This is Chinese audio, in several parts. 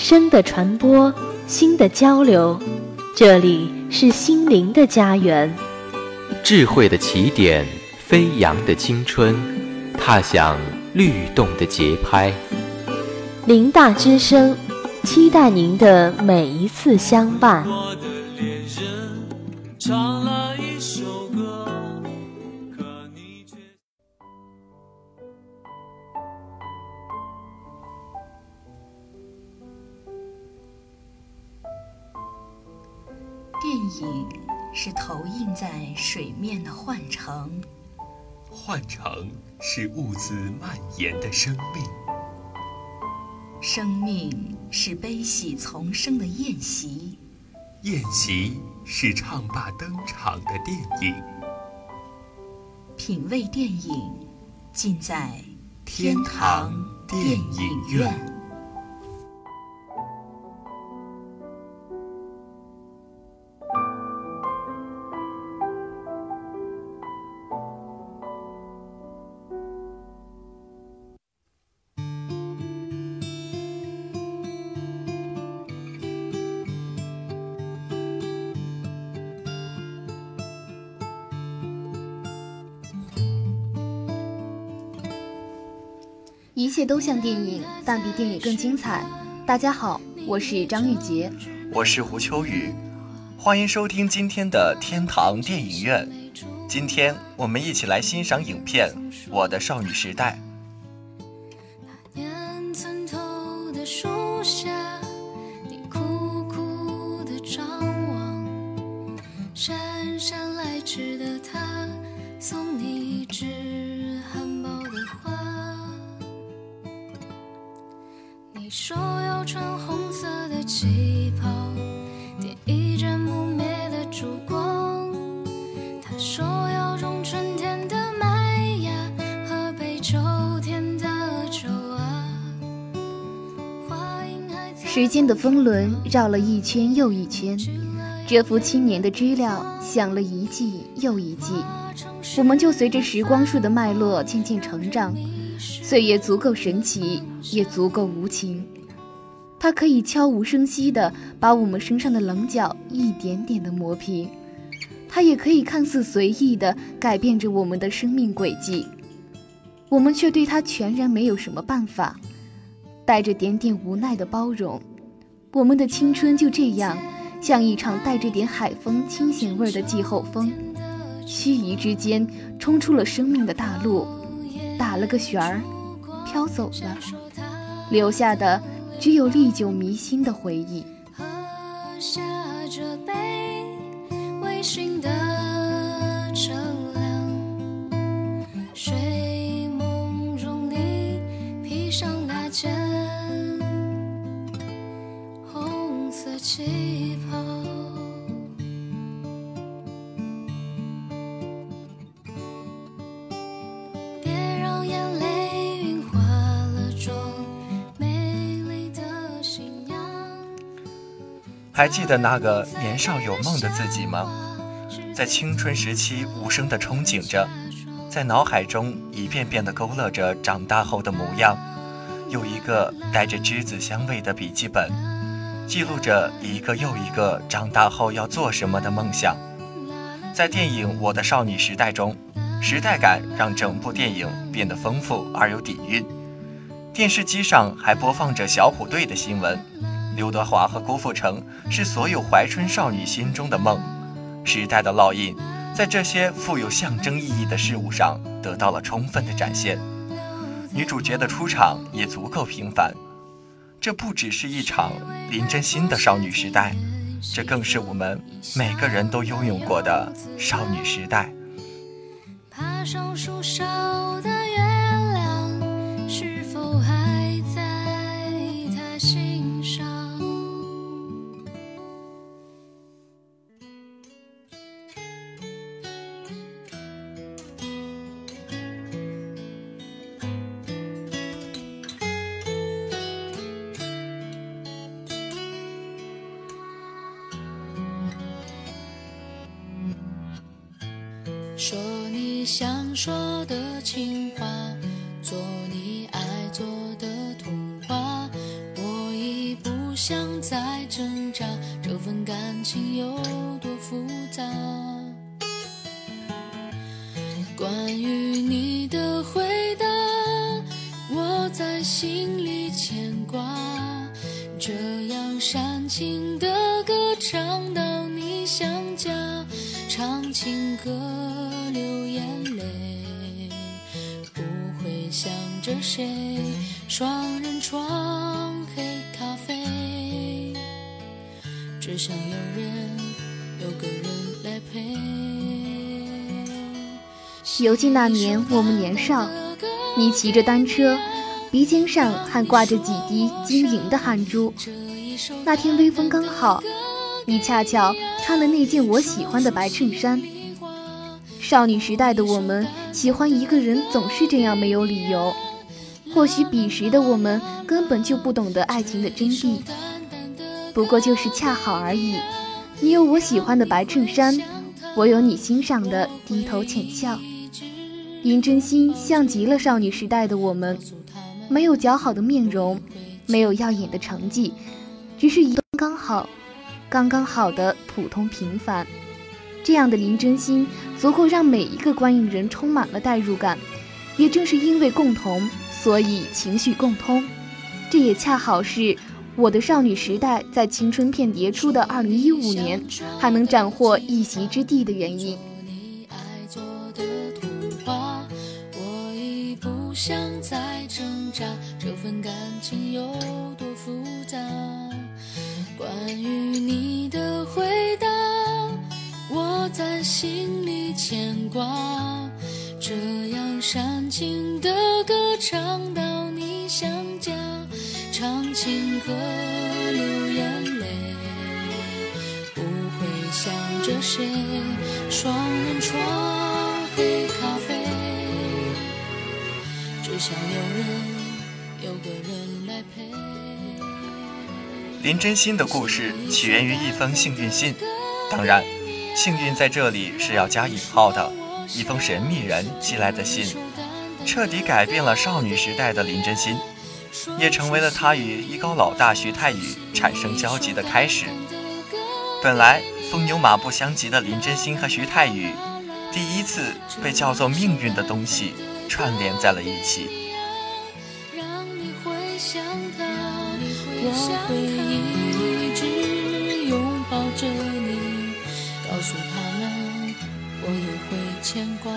声的传播，心的交流，这里是心灵的家园。智慧的起点，飞扬的青春，踏响律动的节拍。林大之声，期待您的每一次相伴。电影是投映在水面的幻城，幻城是兀自蔓延的生命，生命是悲喜丛生的宴席，宴席是唱罢登场的电影。品味电影，尽在天堂电影院。一切都像电影，但比电影更精彩。大家好，我是张玉洁，我是胡秋雨，欢迎收听今天的天堂电影院。今天我们一起来欣赏影片《我的少女时代》。说要穿红色的旗袍，点一盏不灭的烛光。他说要种春天的麦芽和北秋天的秋啊。时间的风轮绕了一圈又一圈，蛰伏七年的知了响了一季又一季，我们就随着时光树的脉络渐渐成长。岁月足够神奇，也足够无情。它可以悄无声息地把我们身上的棱角一点点地磨平，它也可以看似随意地改变着我们的生命轨迹。我们却对它全然没有什么办法，带着点点无奈的包容。我们的青春就这样，像一场带着点海风清闲味的季候风，须臾之间冲出了生命的大陆。打了个旋儿，飘走了，留下的只有历久弥新的回忆。喝下这杯微醺的，睡梦中你披上那件红色旗。还记得那个年少有梦的自己吗？在青春时期无声的憧憬着，在脑海中一遍遍地勾勒着长大后的模样。有一个带着栀子香味的笔记本，记录着一个又一个长大后要做什么的梦想。在电影《我的少女时代》中，时代感让整部电影变得丰富而有底蕴。电视机上还播放着小虎队的新闻。刘德华和郭富城是所有怀春少女心中的梦，时代的烙印，在这些富有象征意义的事物上得到了充分的展现。女主角的出场也足够平凡，这不只是一场林真心的少女时代，这更是我们每个人都拥有过的少女时代。爬上树梢说你想说的情话，做你爱做的童话，我已不想再挣扎，这份感情有多复杂？着谁。双人床，黑咖啡，只想有人，有个人来陪。犹记那年我们年少，你骑着单车。鼻尖上还挂着几滴晶莹的汗珠。那天微风刚好，你恰巧穿了那件我喜欢的白衬衫。少女时代的我们喜欢一个人总是这样没有理由。或许彼时的我们根本就不懂得爱情的真谛，不过就是恰好而已。你有我喜欢的白衬衫，我有你欣赏的低头浅笑。林真心像极了少女时代的我们。没有姣好的面容，没有耀眼的成绩，只是一刚好，刚刚好的普通平凡。这样的林真心足够让每一个观影人充满了代入感。也正是因为共同，所以情绪共通。这也恰好是我的少女时代在青春片迭出的二零一五年还能斩获一席之地的原因。想再挣扎，这份感情有多复杂？关于你的回答，我在心里牵挂。这样煽情的唱到你想家，唱情歌流眼泪，不会想着谁，双人床黑咖啡。想有人，有个人来陪。林真心的故事起源于一封幸运信，当然，幸运在这里是要加引号的。一封神秘人寄来的信，彻底改变了少女时代的林真心，也成为了她与一高老大徐太宇产生交集的开始。本来风牛马不相及的林真心和徐太宇，第一次被叫做命运的东西。串联在了一起。我会一直拥抱着你，告诉他们，我也会牵挂。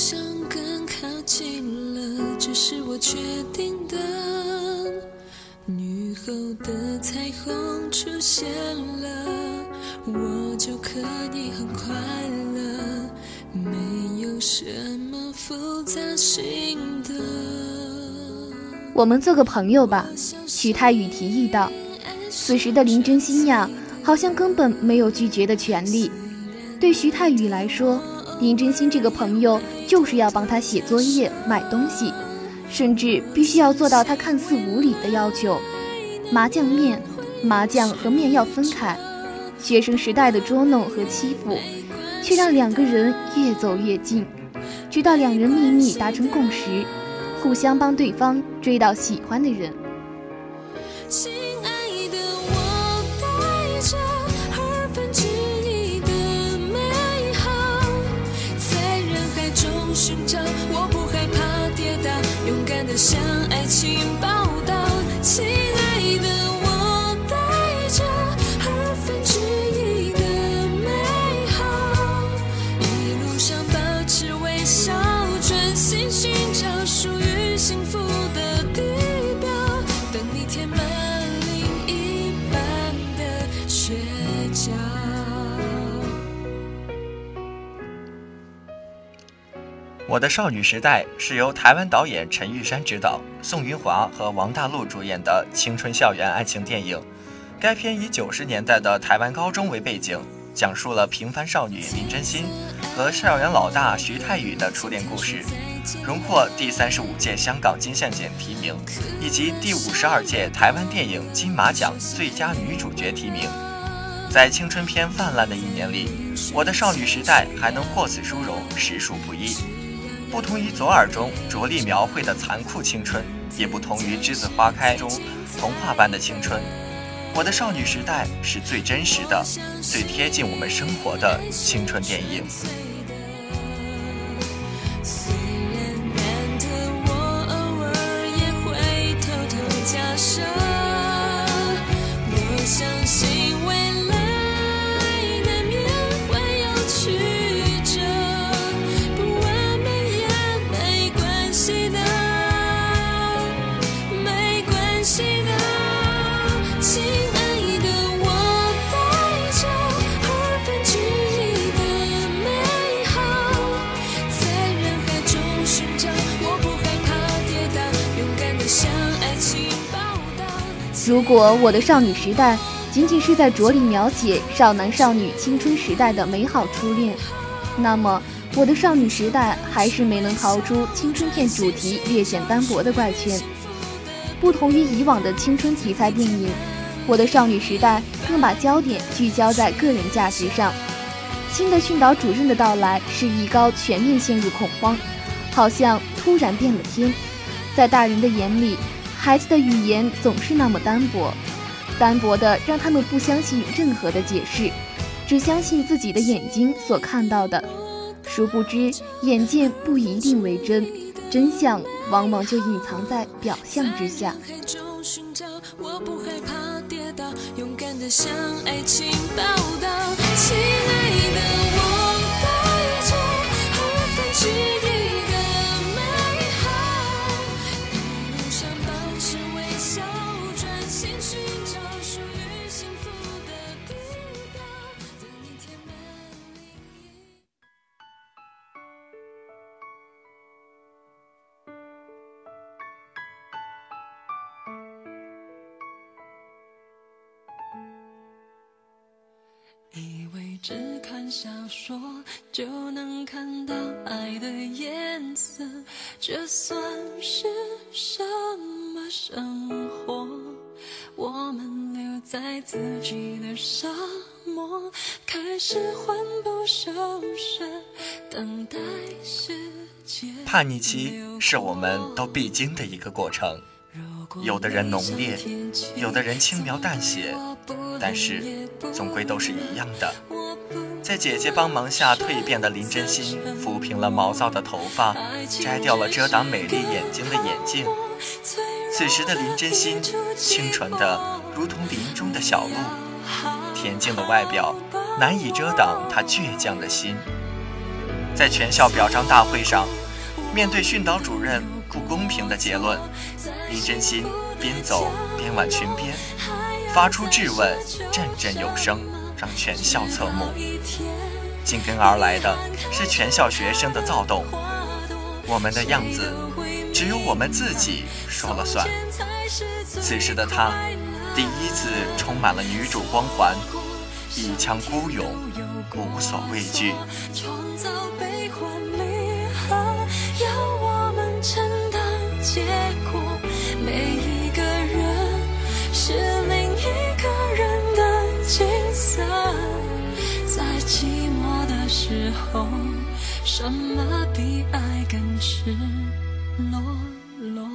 想更靠近了，这是我确定的。雨后的彩虹出现了，我就可以很快乐，没有什么复杂心得。我们做个朋友吧，徐太宇提议道。此时的林真心呀，好像根本没有拒绝的权利。对徐太宇来说，林真心这个朋友。就是要帮他写作业、买东西，甚至必须要做到他看似无理的要求：麻酱面，麻酱和面要分开。学生时代的捉弄和欺负，却让两个人越走越近，直到两人秘密达成共识。互相帮对方追到喜欢的人。向爱情报道。我的少女时代是由台湾导演陈玉珊执导，宋云华和王大陆主演的青春校园爱情电影。该片以九十年代的台湾高中为背景，讲述了平凡少女林真心和校园老大徐太宇的初恋故事，荣获第三十五届香港金像奖提名，以及第五十二届台湾电影金马奖最佳女主角提名。在青春片泛滥的一年里，我的少女时代还能获此殊荣，实属不易。不同于左耳中着力描绘的残酷青春，也不同于栀子花开中童话般的青春。我的少女时代是最真实的、最贴近我们生活的青春电影。如果我的少女时代仅仅是在着力描写少男少女青春时代的美好初恋，那么我的少女时代还是没能逃出青春片主题略显单薄的怪圈。不同于以往的青春题材电影，我的少女时代更把焦点聚焦在个人价值上。新的训导主任的到来，使艺高全面陷入恐慌，好像突然变了天。在大人的眼里。孩子的语言总是那么单薄，单薄的让他们不相信任何的解释，只相信自己的眼睛所看到的。殊不知，眼见不一定为真，真相往往就隐藏在表象之下。只看小说就能看到爱的颜色，这算是什么生活？我们留在自己的沙漠，开始魂不守舍，等待时间。叛逆期是我们都必经的一个过程，有的人浓烈，有的人轻描淡写，但是总归都是一样的。在姐姐帮忙下蜕变的林真心抚平了毛躁的头发，摘掉了遮挡美丽眼睛的眼镜。此时的林真心，清纯的如同林中的小鹿，恬静的外表难以遮挡她倔强的心。在全校表彰大会上，面对训导主任不公平的结论，林真心边走边挽裙边，发出质问，振振有声。让全校侧目，紧跟而来的是全校学生的躁动。我们的样子，只有我们自己说了算。此时的她，第一次充满了女主光环，一腔孤勇，无所畏惧。创造悲欢什么比爱更赤裸裸？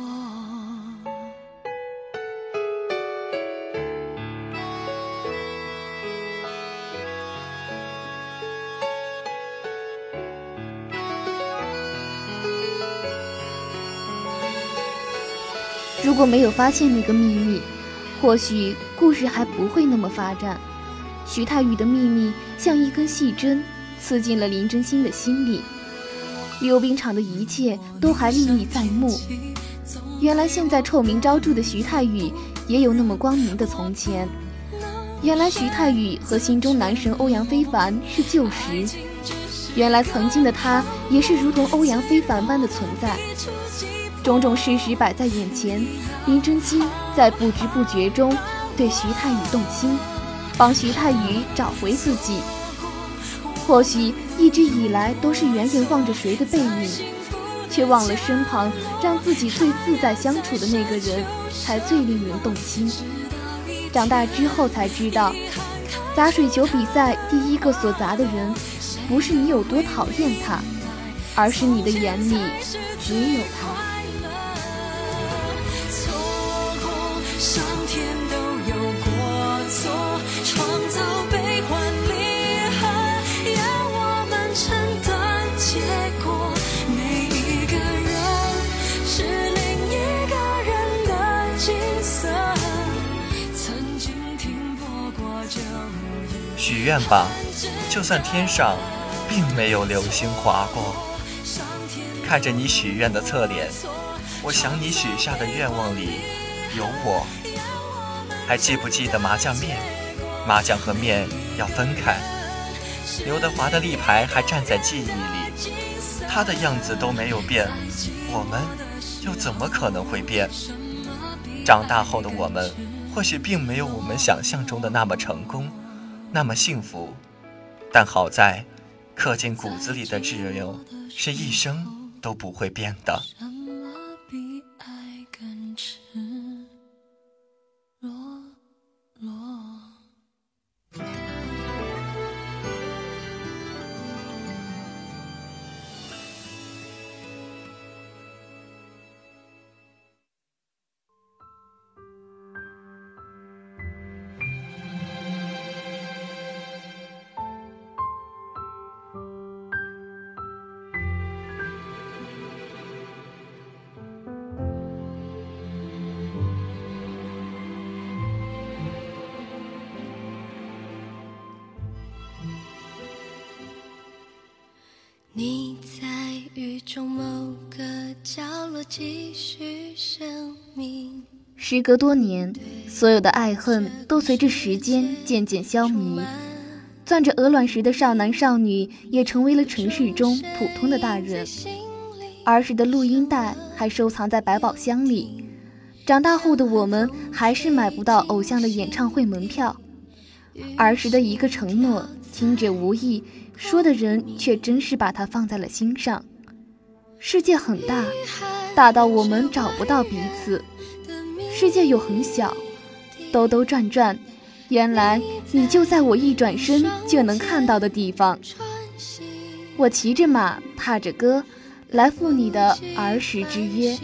如果没有发现那个秘密，或许故事还不会那么发展。徐太宇的秘密像一根细针。刺进了林真心的心里，溜冰场的一切都还历历在目。原来现在臭名昭著的徐太宇也有那么光明的从前。原来徐太宇和心中男神欧阳非凡是旧识。原来曾经的他也是如同欧阳非凡般的存在。种种事实摆在眼前，林真心在不知不觉中对徐太宇动心，帮徐太宇找回自己。或许一直以来都是远远望着谁的背影，却忘了身旁让自己最自在相处的那个人才最令人动心。长大之后才知道，砸水球比赛第一个所砸的人，不是你有多讨厌他，而是你的眼里只有他。愿吧，就算天上并没有流星划过，看着你许愿的侧脸，我想你许下的愿望里有我。还记不记得麻将面？麻将和面要分开。刘德华的立牌还站在记忆里，他的样子都没有变，我们又怎么可能会变？长大后的我们，或许并没有我们想象中的那么成功。那么幸福，但好在，刻进骨子里的挚友是一生都不会变的。你在雨中某个角落继续生命。时隔多年，所有的爱恨都随着时间渐渐消弭。攥着鹅卵石的少男少女也成为了城市中普通的大人。儿时的录音带还收藏在百宝箱里，长大后的我们还是买不到偶像的演唱会门票。儿时的一个承诺，听者无意。说的人却真是把它放在了心上。世界很大，大到我们找不到彼此；世界又很小，兜兜转转，原来你就在我一转身就能看到的地方。我骑着马，踏着歌，来赴你的儿时之约。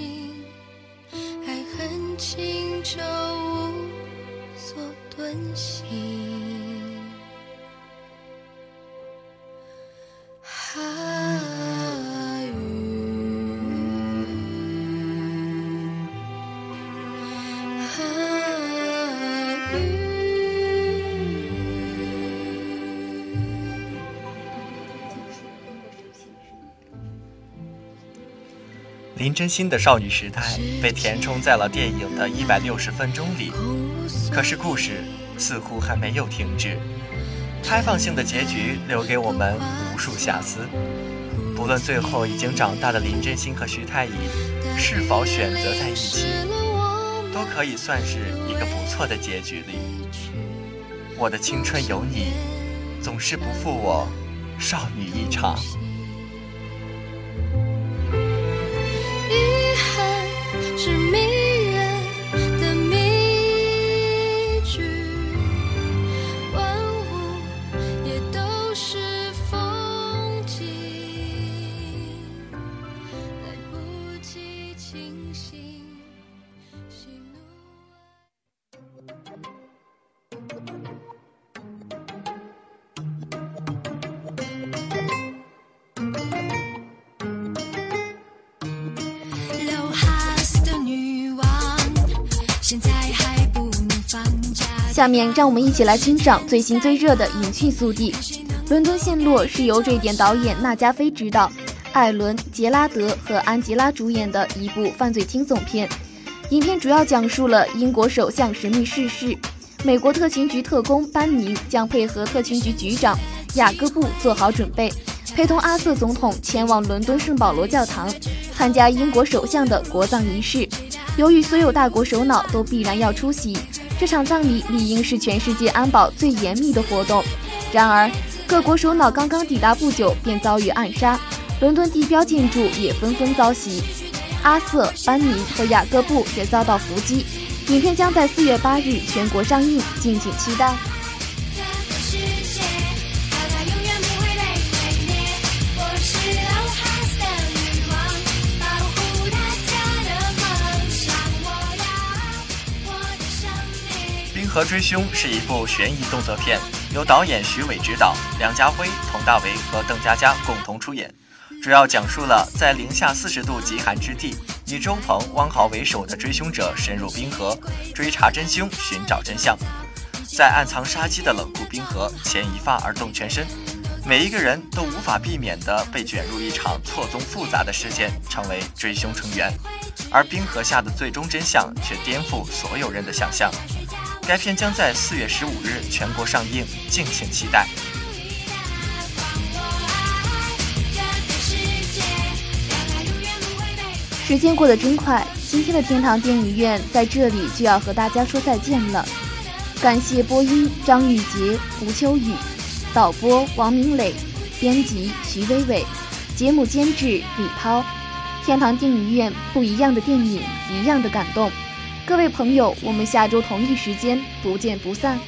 林真心的少女时代被填充在了电影的一百六十分钟里，可是故事似乎还没有停止。开放性的结局留给我们无数遐思。不论最后已经长大的林真心和徐太乙是否选择在一起，都可以算是一个不错的结局里。我的青春有你，总是不负我少女一场。下面让我们一起来欣赏最新最热的影讯速递。伦敦陷落是由瑞典导演纳加菲执导，艾伦·杰拉德和安吉拉主演的一部犯罪惊悚片。影片主要讲述了英国首相神秘逝世，美国特勤局特工班宁将配合特勤局局长雅各布做好准备。陪同阿瑟总统前往伦敦圣保罗教堂参加英国首相的国葬仪式。由于所有大国首脑都必然要出席，这场葬礼理应是全世界安保最严密的活动。然而，各国首脑刚刚抵达不久便遭遇暗杀，伦敦地标建筑也纷纷遭袭。阿瑟、班尼和雅各布也遭到伏击。影片将在四月八日全国上映，敬请期待。《河追凶》是一部悬疑动作片，由导演徐伟执导，梁家辉、佟大为和邓家佳共同出演。主要讲述了在零下四十度极寒之地，以周鹏、汪豪为首的追凶者深入冰河，追查真凶，寻找真相。在暗藏杀机的冷酷冰河，牵一发而动全身，每一个人都无法避免地被卷入一场错综复杂的事件，成为追凶成员。而冰河下的最终真相却颠覆所有人的想象。该片将在四月十五日全国上映，敬请期待。时间过得真快，今天的天堂电影院在这里就要和大家说再见了。感谢播音张玉洁、吴秋雨，导播王明磊，编辑徐伟伟，节目监制李涛。天堂电影院不一样的电影，一样的感动。各位朋友，我们下周同一时间不见不散。